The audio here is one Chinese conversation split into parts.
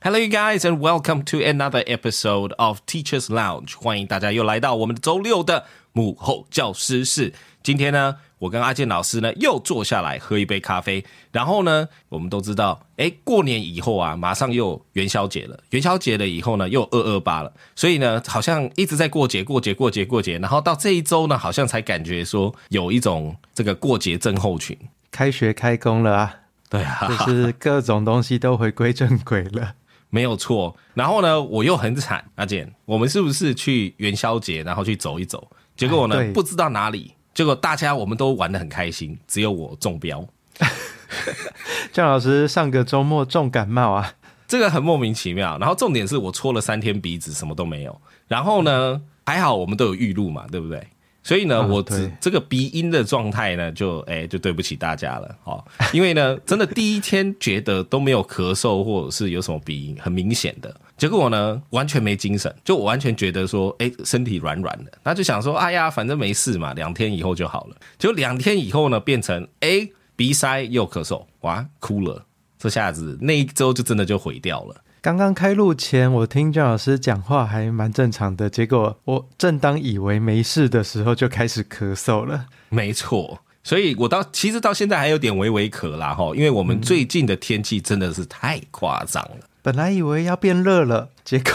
Hello, you guys, and welcome to another episode of Teachers Lounge。欢迎大家又来到我们的周六的幕后教师室。今天呢，我跟阿健老师呢又坐下来喝一杯咖啡。然后呢，我们都知道，哎，过年以后啊，马上又元宵节了。元宵节了以后呢，又二二八了。所以呢，好像一直在过节、过节、过节、过节。然后到这一周呢，好像才感觉说有一种这个过节症候群。开学开工了啊，对啊，就是各种东西都回归正轨了。没有错，然后呢，我又很惨，阿健，我们是不是去元宵节，然后去走一走？结果呢，不知道哪里，结果大家我们都玩的很开心，只有我中标。姜老师上个周末重感冒啊，这个很莫名其妙。然后重点是我搓了三天鼻子，什么都没有。然后呢，还好我们都有预录嘛，对不对？所以呢，我只这个鼻音的状态呢，就哎，就对不起大家了，哦，因为呢，真的第一天觉得都没有咳嗽或者是有什么鼻音很明显的，结果呢完全没精神，就我完全觉得说，哎，身体软软的，那就想说，哎呀，反正没事嘛，两天以后就好了。就两天以后呢，变成哎鼻塞又咳嗽，哇，哭了，这下子那一周就真的就毁掉了。刚刚开录前，我听姜老师讲话还蛮正常的，结果我正当以为没事的时候，就开始咳嗽了。没错，所以我到其实到现在还有点微微咳啦哈，因为我们最近的天气真的是太夸张了。本来以为要变热了，结果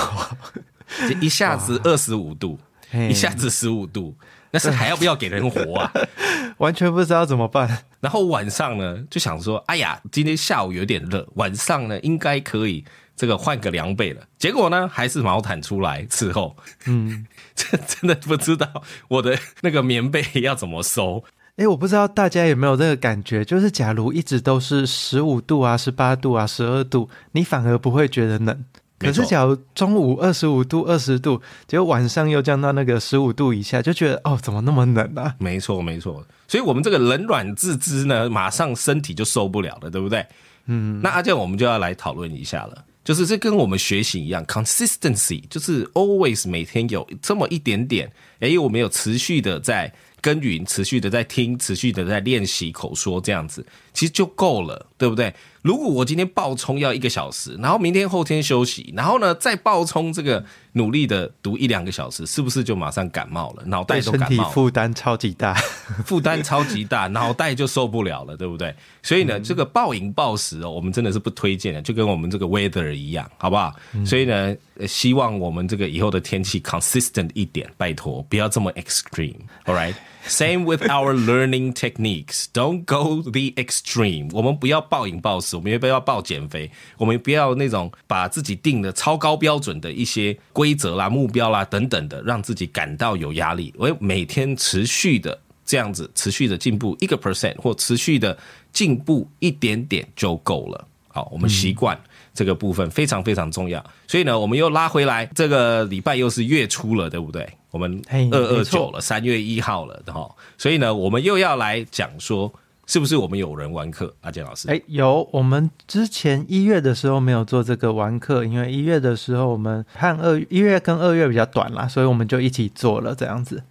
一下子二十五度，一下子十五度，那是还要不要给人活啊？完全不知道怎么办。然后晚上呢，就想说，哎呀，今天下午有点热，晚上呢应该可以。这个换个凉被了，结果呢还是毛毯出来伺候。嗯，这 真的不知道我的那个棉被要怎么收。哎，我不知道大家有没有这个感觉，就是假如一直都是十五度啊、十八度啊、十二度，你反而不会觉得冷。可是假如中午二十五度、二十度，结果晚上又降到那个十五度以下，就觉得哦，怎么那么冷啊？没错，没错。所以我们这个冷暖自知呢，马上身体就受不了了，对不对？嗯，那阿健，我们就要来讨论一下了。就是这跟我们学习一样，consistency 就是 always 每天有这么一点点，哎，我们有持续的在耕耘，持续的在听，持续的在练习口说，这样子其实就够了，对不对？如果我今天暴冲要一个小时，然后明天后天休息，然后呢再暴冲这个努力的读一两个小时，是不是就马上感冒了？脑袋都感冒，负担超级大，负担超级大，脑袋就受不了了，对不对？所以呢，这个暴饮暴食哦，我们真的是不推荐的，就跟我们这个 weather 一样，好不好？所以呢，希望我们这个以后的天气 consistent 一点，拜托不要这么 extreme，all right。Same with our learning techniques. Don't go the extreme. 我们不要暴饮暴食，我们也不要暴减肥，我们不要那种把自己定的超高标准的一些规则啦、目标啦等等的，让自己感到有压力。我每天持续的这样子，持续的进步一个 percent 或持续的进步一点点就够了。好，我们习惯。这个部分非常非常重要，所以呢，我们又拉回来，这个礼拜又是月初了，对不对？我们二二九了，三月一号了，哈，所以呢，我们又要来讲说，是不是我们有人玩课？阿健老师，哎，有，我们之前一月的时候没有做这个玩课，因为一月的时候我们和二一月跟二月比较短啦，所以我们就一起做了这样子。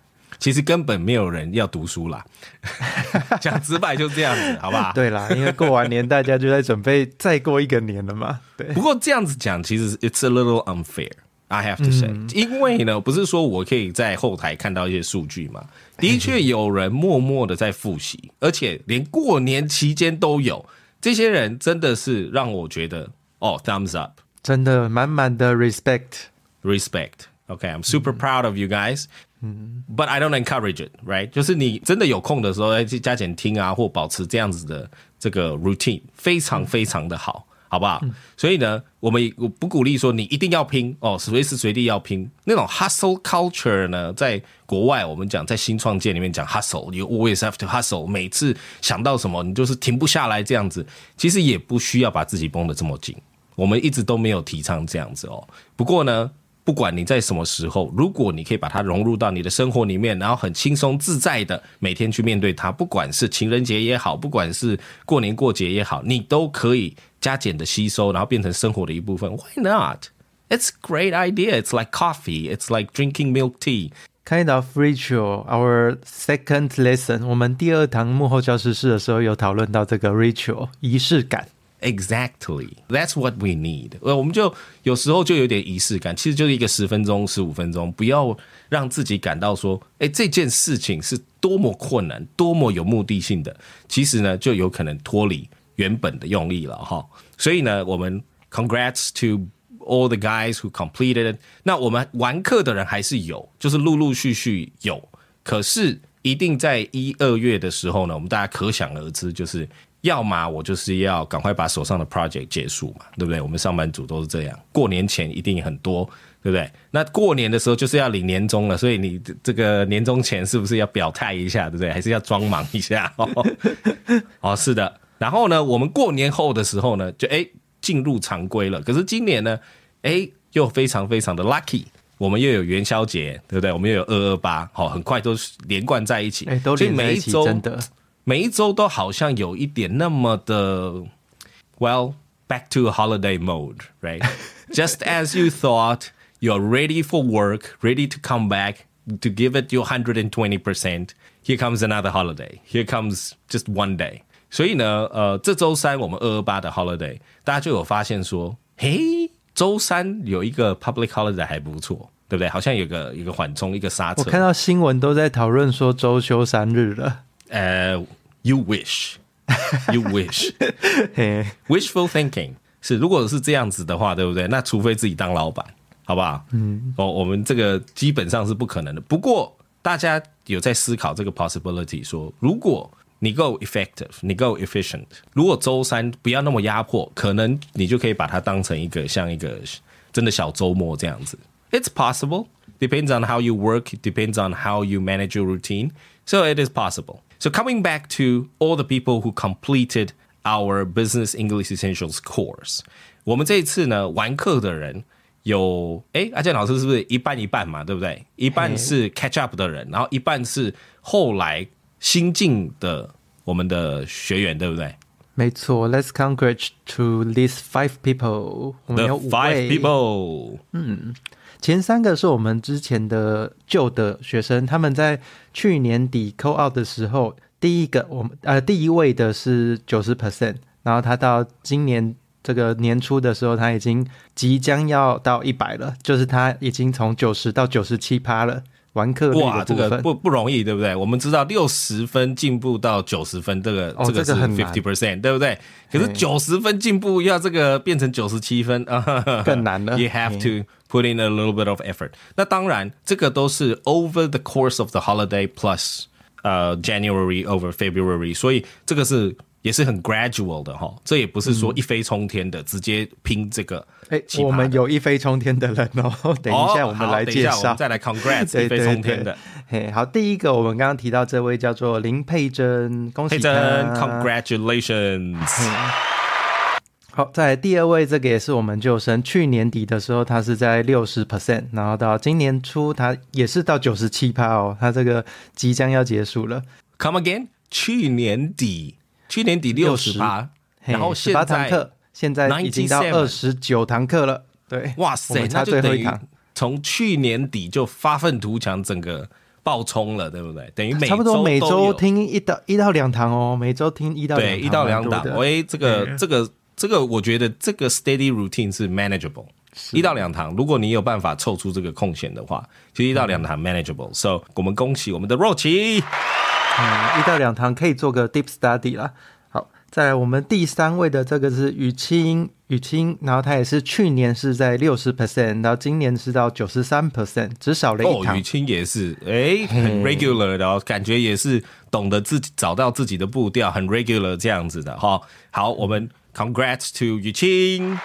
其实根本没有人要读书啦，讲直白就这样子，好不好？对啦，因为过完年大家就在准备再过一个年了嘛。对。不过这样子讲，其实 it's a little unfair. I have to say，因为呢，不是说我可以在后台看到一些数据嘛？的确有人默默的在复习，而且连过年期间都有。这些人真的是让我觉得，哦，thumbs up，真的满满的 respect，respect。OK，I'm super proud of you guys。But I don't encourage it, right？就是你真的有空的时候，哎，去加减听啊，或保持这样子的这个 routine，非常非常的好，好不好？所以呢，我们我不鼓励说你一定要拼哦，随时随地要拼。那种 hustle culture 呢，在国外我们讲，在新创界里面讲 hustle，you always have to hustle。每次想到什么，你就是停不下来这样子。其实也不需要把自己绷得这么紧，我们一直都没有提倡这样子哦。不过呢。不管你在什么时候，如果你可以把它融入到你的生活里面，然后很轻松自在的每天去面对它，不管是情人节也好，不管是过年过节也好，你都可以加减的吸收，然后变成生活的一部分。Why not? It's great idea. It's like coffee. It's like drinking milk tea. Kind of ritual. Our second lesson，我们第二堂幕后教师室的时候有讨论到这个 ritual 仪式感。Exactly, that's what we need. 呃，我们就有时候就有点仪式感，其实就是一个十分钟、十五分钟，不要让自己感到说，哎，这件事情是多么困难、多么有目的性的，其实呢，就有可能脱离原本的用意了哈。所以呢，我们 Congrats to all the guys who completed. 那我们完课的人还是有，就是陆陆续续有，可是一定在一二月的时候呢，我们大家可想而知，就是。要么我就是要赶快把手上的 project 结束嘛，对不对？我们上班族都是这样，过年前一定很多，对不对？那过年的时候就是要领年终了，所以你这个年终前是不是要表态一下，对不对？还是要装忙一下？哦，是的。然后呢，我们过年后的时候呢，就哎进入常规了。可是今年呢，哎又非常非常的 lucky，我们又有元宵节，对不对？我们又有二二八，好，很快都连贯在一起，哎，都连在一起，真的。每一周都好像有一点那么的，well back to holiday mode, right? Just as you thought you're ready for work, ready to come back to give it your hundred and twenty percent. Here comes another holiday. Here comes just one day. 所以呢，呃，这周三我们二二八的 holiday，大家就有发现说，嘿，周三有一个 public holiday 还不错，对不对？好像有个一个缓冲，一个刹车。我看到新闻都在讨论说周休三日了。 呃，you wish，you wish，wishful thinking 是，如果是这样子的话，对不对？那除非自己当老板，好不好？嗯，哦，我们这个基本上是不可能的。不过大家有在思考这个 possibility，说如果你够 effective，你够 efficient，如果周三不要那么压迫，可能你就可以把它当成一个像一个真的小周末这样子。It's possible. Depends on how you work. Depends on how you manage your routine. So it is possible. So coming back to all the people who completed our Business English Essentials course，我们这一次呢完课的人有，哎，阿健老师是不是一半一半嘛？对不对？一半是 catch up 的人，然后一半是后来新进的我们的学员，对不对？没错，Let's congratulate to these five people。我们有 five people。嗯。 前三个是我们之前的旧的学生，他们在去年底扣 out 的时候，第一个我们呃第一位的是九十 percent，然后他到今年这个年初的时候，他已经即将要到一百了，就是他已经从九十到九十七趴了。完课哇，这个不不容易，对不对？我们知道六十分进步到九十分，这个这个是 fifty percent，对不对？可是九十分进步要这个变成九十七分啊，更难了。You have to put in a little bit of effort。那当然，这个都是 over the course of the holiday plus 呃 January over February，所以这个是。也是很 gradual 的哈，这也不是说一飞冲天的，直接拼这个。哎，我们有一飞冲天的人哦，等一下我们来介绍，再来 congrats 一飞冲天的。嘿，好，第一个我们刚刚提到这位叫做林佩珍，恭喜佩珍，congratulations。好，在第二位，这个也是我们救生，去年底的时候他是在六十 percent，然后到今年初他也是到九十七趴哦，他这个即将要结束了。Come again，去年底。去年底六十八，然后八堂课现在已经到二十九堂课了。对，哇塞，差最后一堂从去年底就发愤图强，整个爆冲了，对不对？等于每差不多每周听一到一到两堂哦，每周听一到对一到两堂。喂，这个这个这个，我觉得这个 steady routine 是 manageable，一到两堂，如果你有办法凑出这个空闲的话，其实一到两堂 manageable。So 我们恭喜我们的若琪。嗯，一到两堂可以做个 deep study 啦。好，再来，我们第三位的这个是雨清，雨清，然后他也是去年是在六十 percent，然后今年是到九十三 percent，只少了一哦，堂。雨清也是，哎，很 regular 的哦，感觉也是懂得自己找到自己的步调，很 regular 这样子的哈。好，我们 congrats to 雨清。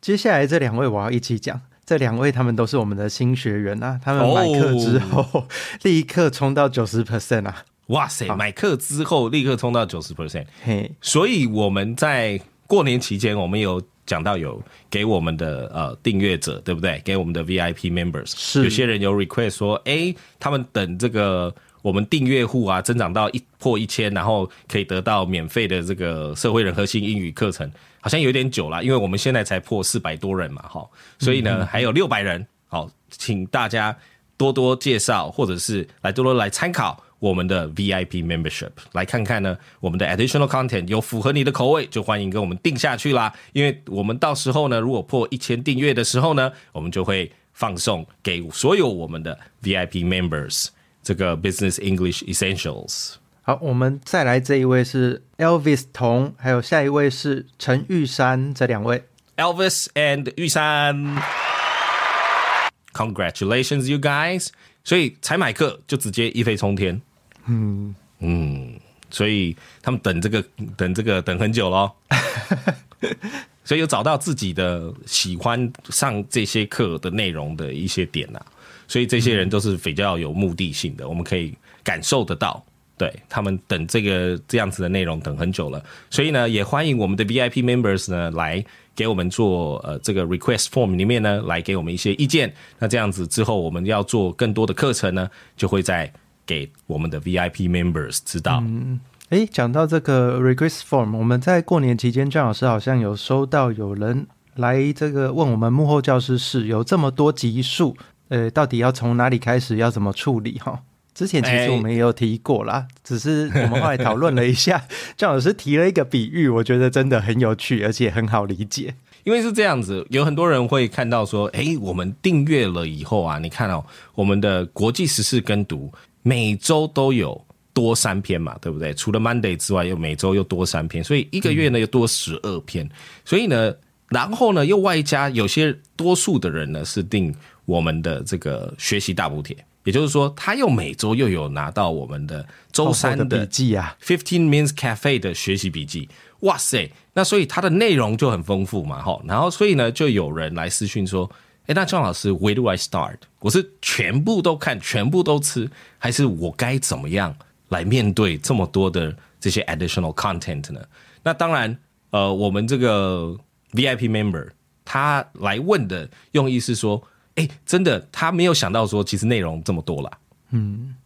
接下来这两位我要一起讲，这两位他们都是我们的新学员啊，他们买课之后、立刻冲到九十 percent 啊，哇塞，买课之后立刻冲到九十 percent，嘿，所以我们在过年期间，我们有讲到有给我们的呃订阅者，对不对？给我们的 VIP members，是。有些人有 request 说，哎，他们等这个我们订阅户啊增长到一破一千，然后可以得到免费的这个社会人核心英语课程，好像有点久了，因为我们现在才破四百多人嘛，哈，所以呢还有六百人，好，请大家多多介绍，或者是来多多来参考。我们的 VIP membership 来看看呢，我们的 additional content 有符合你的口味，就欢迎跟我们定下去啦。因为我们到时候呢，如果破一千订阅的时候呢，我们就会放送给所有我们的 VIP members 这个 Business English Essentials。好，我们再来这一位是 Elvis 童，还有下一位是陈玉山，这两位 Elvis and 玉山，Congratulations, you guys！所以才买课就直接一飞冲天，嗯嗯，所以他们等这个等这个等很久咯。所以有找到自己的喜欢上这些课的内容的一些点呐、所以这些人都是比较有目的性的，我们可以感受得到。对他们等这个这样子的内容等很久了，所以呢，也欢迎我们的 VIP members 呢来给我们做呃这个 request form 里面呢来给我们一些意见。那这样子之后我们要做更多的课程呢，就会在给我们的 VIP members 知道。嗯诶，讲到这个 request form，我们在过年期间，张老师好像有收到有人来这个问我们幕后教师室有这么多集数，呃，到底要从哪里开始，要怎么处理哈？之前其实哎我们也有提过啦，只是我们后来讨论了一下，张老师提了一个比喻，我觉得真的很有趣，而且很好理解。因为是这样子，有很多人会看到说，诶，我们订阅了以后啊，你看哦，我们的国际时事跟读每周都有多三篇嘛，对不对？除了 Monday 之外，又每周又多三篇，所以一个月呢又多十二篇。所以呢，然后呢又外加有些多数的人呢是订我们的这个学习大补贴，也就是说，他又每周又有拿到我们的周三的笔记啊，Fifteen Minutes Cafe 的学习笔记，哇塞！那所以它的内容就很丰富嘛，哈。然后所以呢，就有人来私讯说：“哎，那张老师，Where do I start？我是全部都看，全部都吃，还是我该怎么样来面对这么多的这些 additional content 呢？”那当然，呃，我们这个 VIP member 他来问的用意是说：“哎，真的，他没有想到说，其实内容这么多啦。”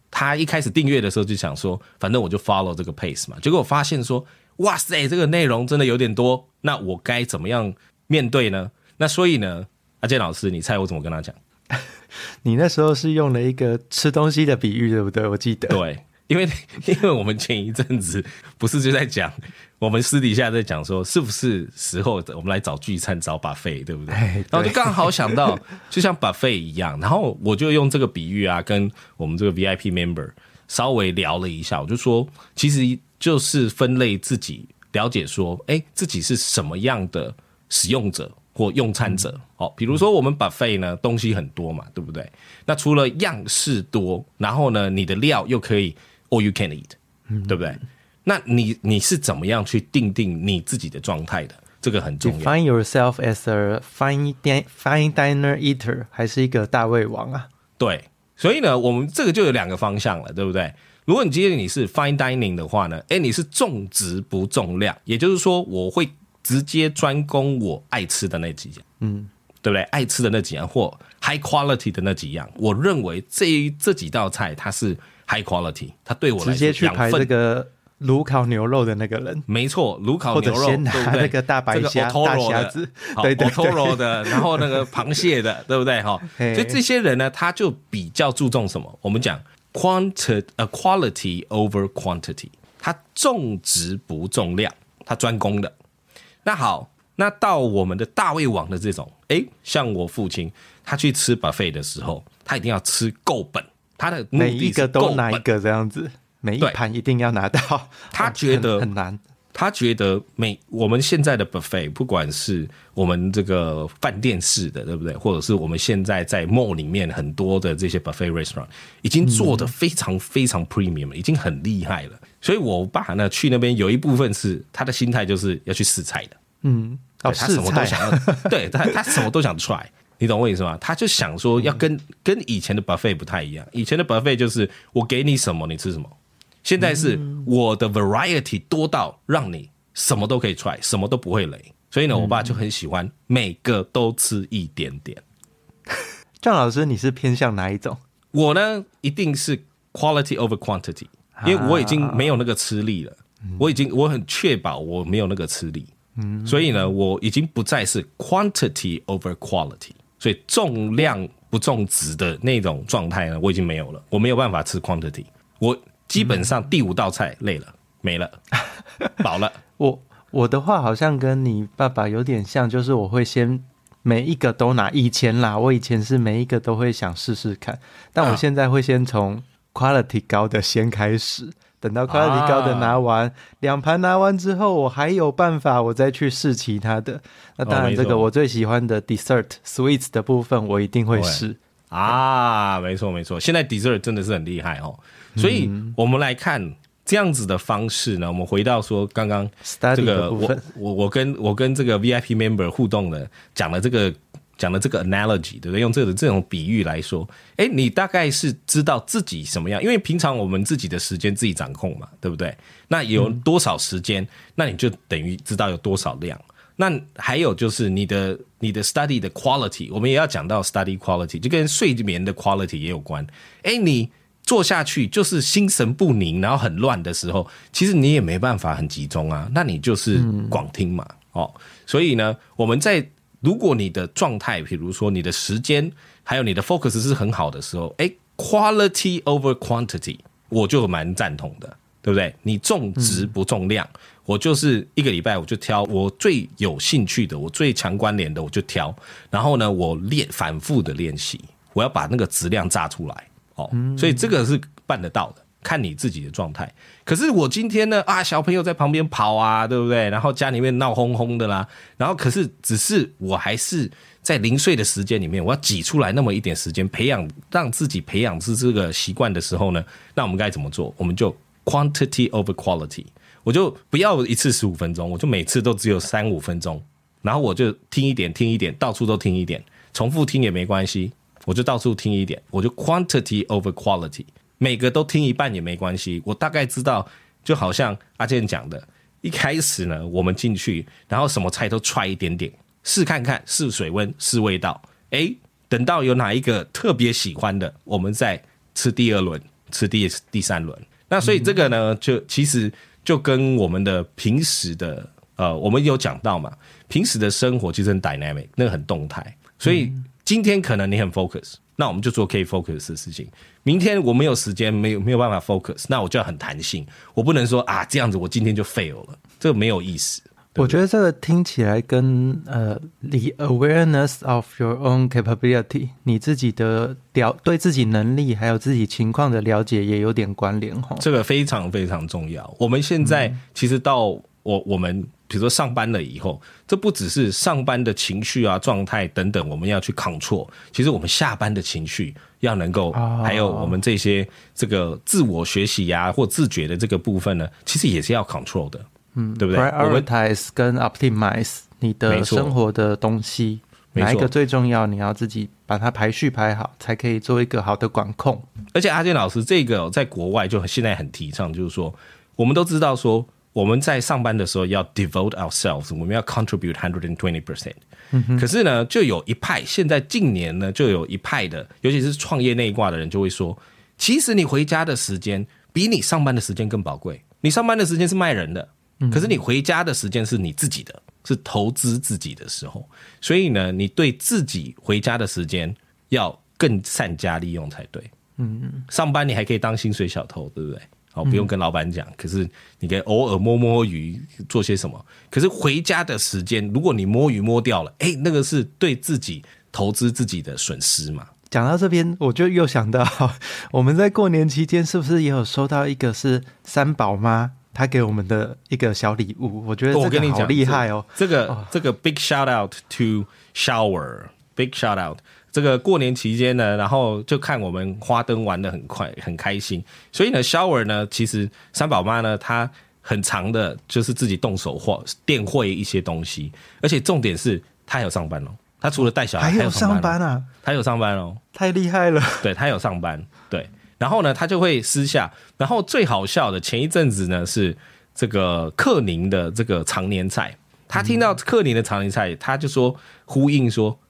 他一开始订阅的时候就想说，反正我就 follow 这个 pace 嘛。结果我发现说，哇塞，这个内容真的有点多，那我该怎么样面对呢？那所以呢，阿健老师，你猜我怎么跟他讲？你那时候是用了一个吃东西的比喻，对不对？我记得。对，因为 因为我们前一阵子不是就在讲，我们私底下在讲说，是不是时候我们来找聚餐找 buffet，对不对？哎然后就刚好想到，就像 buffet 一样，然后我就用这个比喻啊，跟我们这个 VIP member 稍微聊了一下，我就说，其实就是分类自己，了解说，哎，自己是什么样的使用者或用餐者。哦，比如说我们 buffet 呢，东西很多嘛，对不对？那除了样式多，然后呢，你的料又可以 all you can eat，嗯对不对？那你你是怎么样去定定你自己的状态的？这个很重要。Define yourself as a fine din fine diner eater，还是一个大胃王啊？对，所以呢，我们这个就有两个方向了，对不对？如果你今天你是 fine dining 的话呢，哎，你是重质不重量，也就是说，我会直接专攻我爱吃的那几样，嗯，对不对？爱吃的那几样或 high quality 的那几样，我认为这这几道菜它是 high quality，他对我来说直接去排这个炉烤牛肉的那个人，没错，炉烤牛肉，先拿对？那个大白虾大虾子好对对对 otoro 的，然后那个螃蟹的，对不对？哈，所以这些人呢，他就比较注重什么？我们讲 quantity 呃 quality over quantity，他重质不重量，他专攻的。那好，那到我们的大胃王的这种，诶，像我父亲，他去吃 buffet 的时候，他一定要吃够本，他的目每一个都拿一个这样子。每一盘一定要拿到，他哦觉得很很难。他觉得每我们现在的 buffet，不管是我们这个饭店式的，对不对？或者是我们现在在 mall 里面很多的这些 buffet restaurant，已经做的非常非常 premium 了，已经很厉害了。所以我爸呢去那边有一部分是他的心态就是要去试菜的，嗯，哦，他什么都想要，对他他什么都想 try。你懂我意思吗？他就想说要跟跟以前的 buffet 不太一样，以前的 buffet 就是我给你什么你吃什么，现在是我的 variety 多到让你什么都可以 try，什么都不会累。所以呢，我爸就很喜欢每个都吃一点点。郑老师，你是偏向哪一种？我呢，一定是 quality over quantity，因为我已经没有那个吃力了，我已经我很确保我没有那个吃力，嗯。所以呢，我已经不再是 quantity over quality，所以重量不重质的那种状态呢，我已经没有了，我没有办法吃 quantity，我基本上第五道菜累了，没了，饱了，我我的话好像跟你爸爸有点像，就是我会先每一个都拿。以前啦，我以前是每一个都会想试试看，但我啊现在会先从 quality 高的先开始，等到 quality 高的拿完，两盘拿完之后，我还有办法，我再去试其他的。那当然，这个我最喜欢的 dessert sweets 的部分，我一定会试。啊，没错没错，现在 dessert 真的是很厉害哦，所以我们来看这样子的方式呢，我们回到说刚刚这个我我我跟我跟这个 VIP member 互动的讲了这个讲的这个 analogy，对不对？用这个这种比喻来说，哎，你大概是知道自己什么样，因为平常我们自己的时间自己掌控嘛，对不对？那有多少时间，那你就等于知道有多少量。那还有就是你的你的 study 的 quality，我们也要讲到 study quality，就跟睡眠的 quality 也有关。哎，你做下去就是心神不宁，然后很乱的时候，其实你也没办法很集中啊。那你就是广听嘛，哦，所以呢，我们在如果你的状态，比如说你的时间还有你的 focus 是很好的时候，哎，quality over quantity，我就蛮赞同的，对不对？你重质不重量，我就是一个礼拜我就挑我最有兴趣的，我最强关联的我就挑，然后呢，我练反复的练习，我要把那个质量炸出来，哦，所以这个是办得到的。看你自己的状态，可是我今天呢啊，小朋友在旁边跑啊，对不对？然后家里面闹哄哄的啦，然后可是只是我还是在零碎的时间里面，我要挤出来那么一点时间，培养让自己培养出这个习惯的时候呢，那我们该怎么做？我们就 quantity over quality，我就不要一次十五分钟，我就每次都只有三五分钟，然后我就听一点听一点，到处都听一点，重复听也没关系，我就到处听一点，我就 quantity over quality。每个都听一半也没关系，我大概知道，就好像阿健讲的，一开始呢，我们进去，然后什么菜都踹一点点，试看看，试水温，试味道，诶，等到有哪一个特别喜欢的，我们再吃第二轮，吃第第三轮。那所以这个呢，就其实就跟我们的平时的，呃，我们有讲到嘛，平时的生活其实很 dynamic，那个很动态，所以今天可能你很 focus。那我们就做可以 focus 的事情。明天我没有时间，没有没有办法 focus，那我就要很弹性。我不能说啊这样子，我今天就 fail 了，这个没有意思。我觉得这个听起来跟呃，the awareness of your own capability，你自己的了对自己能力还有自己情况的了解也有点关联哈。这个非常非常重要。我们现在其实到我我们比如说上班了以后，这不只是上班的情绪啊、状态等等，我们要去 control。其实我们下班的情绪要能够，哦还有我们这些这个自我学习呀、或自觉的这个部分呢，其实也是要 control 的，嗯，对不对？prioritize 跟 optimize 你的生活的东西，哪一个最重要？你要自己把它排序排好，才可以做一个好的管控。而且阿健老师这个哦在国外就现在很提倡，就是说我们都知道说我们在上班的时候要 devote ourselves，我们要 contribute hundred and twenty percent。可是呢，就有一派现在近年呢，就有一派的，尤其是创业那一挂的人，就会说，其实你回家的时间比你上班的时间更宝贵。你上班的时间是卖人的，可是你回家的时间是你自己的，是投资自己的时候。所以呢，你对自己回家的时间要更善加利用才对。嗯嗯上班你还可以当薪水小偷，对不对？好，不用跟老板讲，可是你可以偶尔摸摸鱼，做些什么。可是回家的时间，如果你摸鱼摸掉了，哎，那个是对自己投资自己的损失嘛？讲到这边，我就又想到，我们在过年期间是不是也有收到一个是三宝妈她给我们的一个小礼物？我觉得这个好我跟你讲厉害哦。这个这个 big shout out to shower，big shout out。这个过年期间呢，然后就看我们花灯玩的很快，很开心。所以呢，shower 呢，其实三宝妈呢，她很长的，就是自己动手画电绘一些东西，而且重点是她还有上班哦。她除了带小孩，还有上班啊，她有上班哦。太厉害了！对她有上班，对，然后呢，她就会私下，然后最好笑的，前一阵子呢是这个克宁的这个常年菜，他听到克宁的常年菜，他就说呼应说，哎、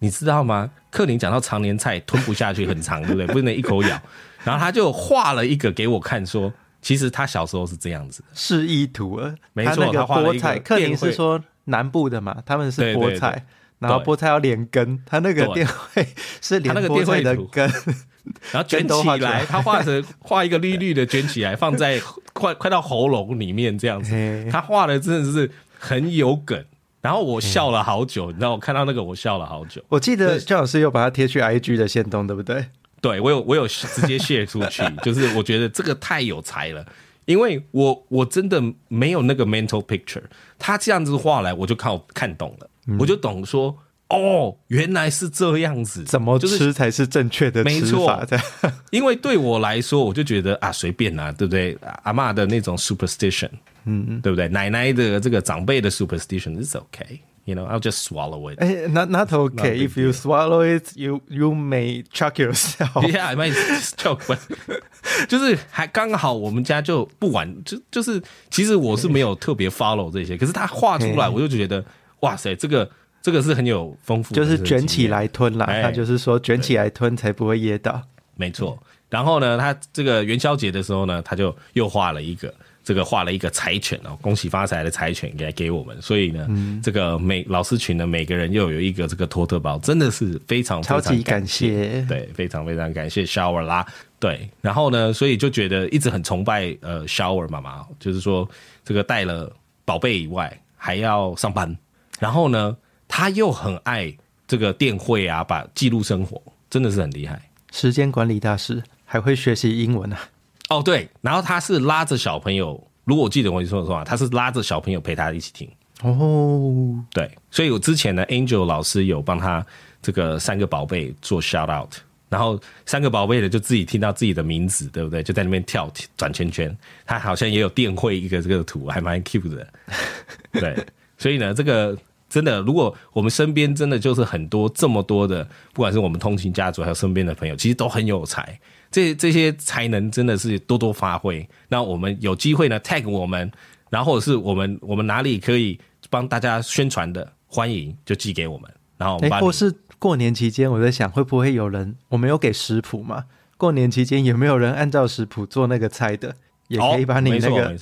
你知道吗？克林讲到常年菜吞不下去，很长，对不对？不能一口咬，然后他就画了一个给我看，说其实他小时候是这样子，示意图了，没错他画了一个菠菜，克林是说南部的嘛，他们是菠菜对，然后菠菜要连根，他那个对。电绘是连他那个菠菜的根，然后卷起来，他画成 画一个绿绿的卷起来，放在快快到喉咙里面这样子。他画的真的是很有梗，然后我笑了好久，你知道，我看到那个我笑了好久。我记得郑老师有把它贴去 IG 的线动，对不对？对我有我有直接卸出去，就是我觉得这个太有才了，因为我我真的没有那个 mental picture，他这样子画来，我就看看懂了，我就懂说哦，原来是这样子，怎么就是吃才是正确的吃没错法？这 样因为对我来说，我就觉得啊，随便啦、对不对？阿嬷的那种 superstition，嗯，对不对？奶奶的这个长辈的 superstition is okay。You know, I'll just swallow it. 哎，not not okay. If you swallow it, you you may chuck yourself. Yeah, I might choke, but 就是还刚好我们家就不玩，就就是其实我是没有特别 follow 这些，可是他画出来，我就觉得哇塞，这个这个是很有丰富的就是卷起来吞啦，哎他就是说卷起来吞才不会噎到。没错。然后呢，他这个元宵节的时候呢，他就又画了一个，这个画了一个柴犬哦，恭喜发财的柴犬给给我们。所以呢，嗯这个每老师群呢，每个人又有一个这个托特包，真的是非常超级非常感感谢对，非常非常感谢 Shower 啦。对，然后呢，所以就觉得一直很崇拜呃 Shower 妈妈，就是说这个带了宝贝以外还要上班，然后呢，他又很爱这个电绘啊，把记录生活，真的是很厉害。时间管理大师还会学习英文啊？哦，对，然后他是拉着小朋友，如果我记得我说的话，他是拉着小朋友陪他一起听。哦，对，所以我之前呢，Angel 老师有帮他这个三个宝贝做 shout out，然后三个宝贝的就自己听到自己的名字，对不对？就在那边跳转圈圈，他好像也有电绘一个这个图，还蛮 cute 的。对，所以呢，这个真的，如果我们身边真的就是很多这么多的，不管是我们通勤家族，还有身边的朋友，其实都很有才。这这些才能真的是多多发挥。那我们有机会呢，tag 我们，然后是我们我们哪里可以帮大家宣传的，欢迎就寄给我们，然后我们哎，或是过年期间，我在想会不会有人，我们有给食谱嘛？过年期间有没有人按照食谱做那个菜的？也可以把你那个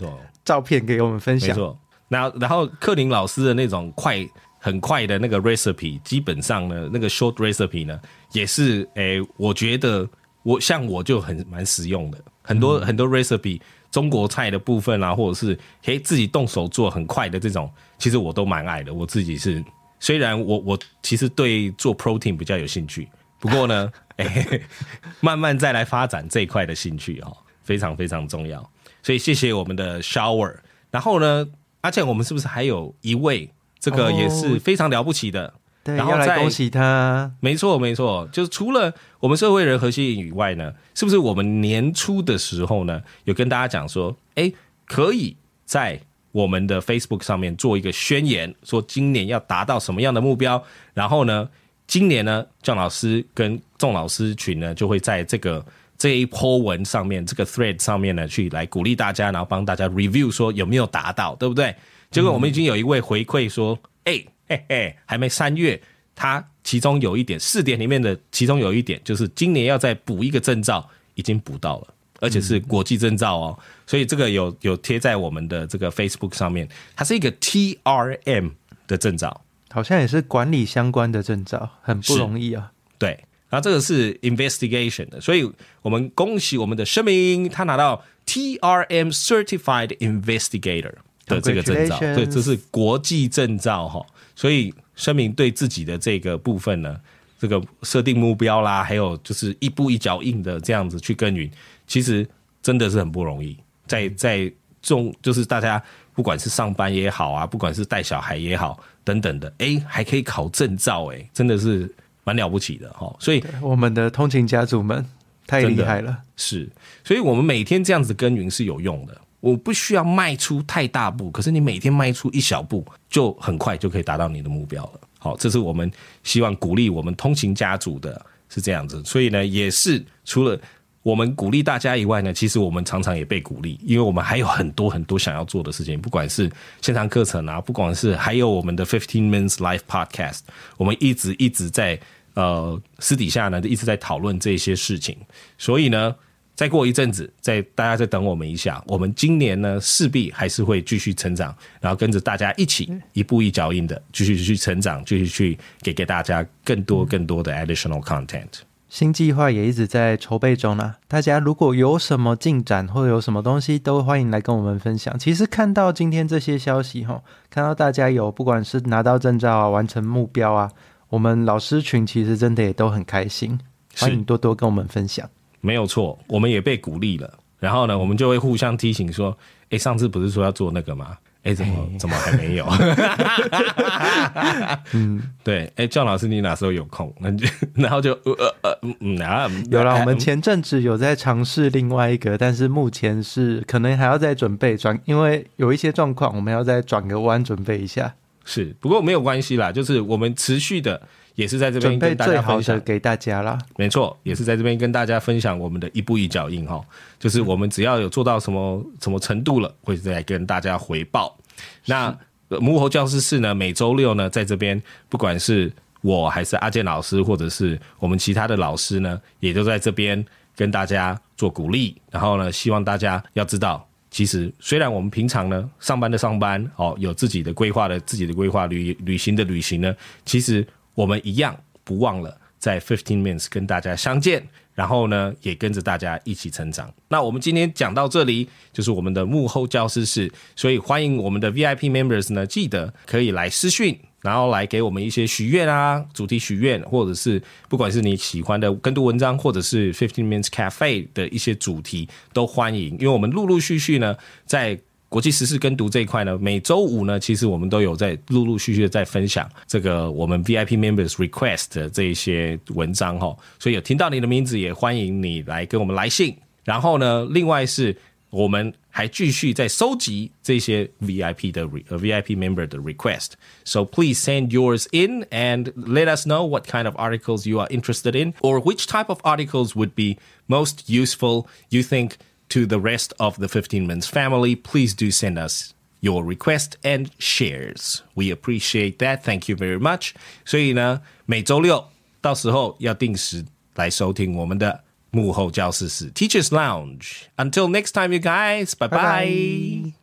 照片给我们分享。没错。然后然后克林老师的那种快很快的那个 recipe，基本上呢，那个 short recipe 呢，也是诶，我觉得我像我就很蛮实用的，很多、很多 recipe 中国菜的部分啊，或者是可以自己动手做很快的这种，其实我都蛮爱的。我自己是虽然我我其实对做 protein 比较有兴趣，不过呢，诶，慢慢再来发展这一块的兴趣哦，非常非常重要。所以谢谢我们的 shower。然后呢，而且我们是不是还有一位这个哦也是非常了不起的？对，然后再恭喜他。没错，没错，就是除了我们社会人核心以外呢，是不是我们年初的时候呢，有跟大家讲说，哎，可以在我们的 Facebook 上面做一个宣言，说今年要达到什么样的目标，然后呢，今年呢，郑老师跟仲老师群呢，就会在这个这一波文上面，这个 thread 上面呢，去来鼓励大家，然后帮大家 review 说有没有达到，对不对？结果我们已经有一位回馈说，哎、嘿嘿，还没三月，它其中有一点四点里面的其中有一点就是今年要再补一个证照，已经补到了。而且是国际证照哦，所以这个有有贴在我们的这个 Facebook 上面，它是一个 TRM 的证照，好像也是管理相关的证照，很不容易啊。对，然后这个是 investigation 的，所以我们恭喜我们的声明，他拿到 TRM Certified Investigator 的这个证照，对，这是国际证照哈，所以声明对自己的这个部分呢，这个设定目标啦，还有就是一步一脚印的这样子去耕耘，其实真的是很不容易。在在中，就是大家不管是上班也好啊，不管是带小孩也好等等的，哎，还可以考证照，哎，真的是蛮了不起的哈。所以我们的通勤家族们太厉害了，是，所以我们每天这样子耕耘是有用的。我不需要迈出太大步，可是你每天迈出一小步，就很快就可以达到你的目标了。好，这是我们希望鼓励我们通勤家族的，是这样子。所以呢，也是除了我们鼓励大家以外呢，其实我们常常也被鼓励，因为我们还有很多很多想要做的事情，不管是线上课程啊，不管是还有我们的 Fifteen Minutes Live Podcast，我们一直一直在呃私底下呢，一直在讨论这些事情。所以呢。再过一阵子，再大家再等我们一下。我们今年呢，势必还是会继续成长，然后跟着大家一起一步一脚印的继续去成长，继续去给给大家更多更多的 additional content。新计划也一直在筹备中呢。大家如果有什么进展或者有什么东西，都欢迎来跟我们分享。其实看到今天这些消息哈，看到大家有不管是拿到证照啊，完成目标啊，我们老师群其实真的也都很开心。欢迎多多跟我们分享。没有错，我们也被鼓励了。然后呢，我们就会互相提醒说：“哎，上次不是说要做那个吗？哎，怎么怎么还没有？” 嗯，对。哎，姜老师，你哪时候有空？那就 然后就呃呃嗯啊，有了。我们前阵子有在尝试另外一个，但是目前是可能还要再准备转，因为有一些状况，我们要再转个弯准备一下。是，不过没有关系啦，就是我们持续的。也是在这边跟大家分享给大家啦。没错，也是在这边跟大家分享我们的一步一脚印哈，就是我们只要有做到什么什么程度了，会再跟大家回报。那幕后教师室呢，每周六呢，在这边，不管是我还是阿健老师，或者是我们其他的老师呢，也都在这边跟大家做鼓励。然后呢，希望大家要知道，其实虽然我们平常呢上班的上班哦，有自己的规划的自己的规划，旅旅行的旅行呢，其实。我们一样不忘了在 Fifteen Minutes 跟大家相见，然后呢，也跟着大家一起成长。那我们今天讲到这里，就是我们的幕后教师室，所以欢迎我们的 VIP Members 呢，记得可以来私讯，然后来给我们一些许愿啊，主题许愿，或者是不管是你喜欢的跟读文章，或者是 Fifteen Minutes Cafe 的一些主题，都欢迎，因为我们陆陆续续呢，在国际时事跟读这一块呢，每周五呢，其实我们都有在陆陆续续的在分享这个我们 VIP members request 的这一些文章哈，所以有听到你的名字，也欢迎你来跟我们来信。然后呢，另外是我们还继续在收集这些 VIP 的 VIP member 的 request。So please send yours in and let us know what kind of articles you are interested in or which type of articles would be most useful you think to the rest of the 15 Minutes family, please do send us your request and shares. We appreciate that. Thank you very much. 所以呢，每周六到时候要定时来收听我们的 幕后教室是 Teachers Lounge. Until next time, you guys. Bye bye. bye, -bye.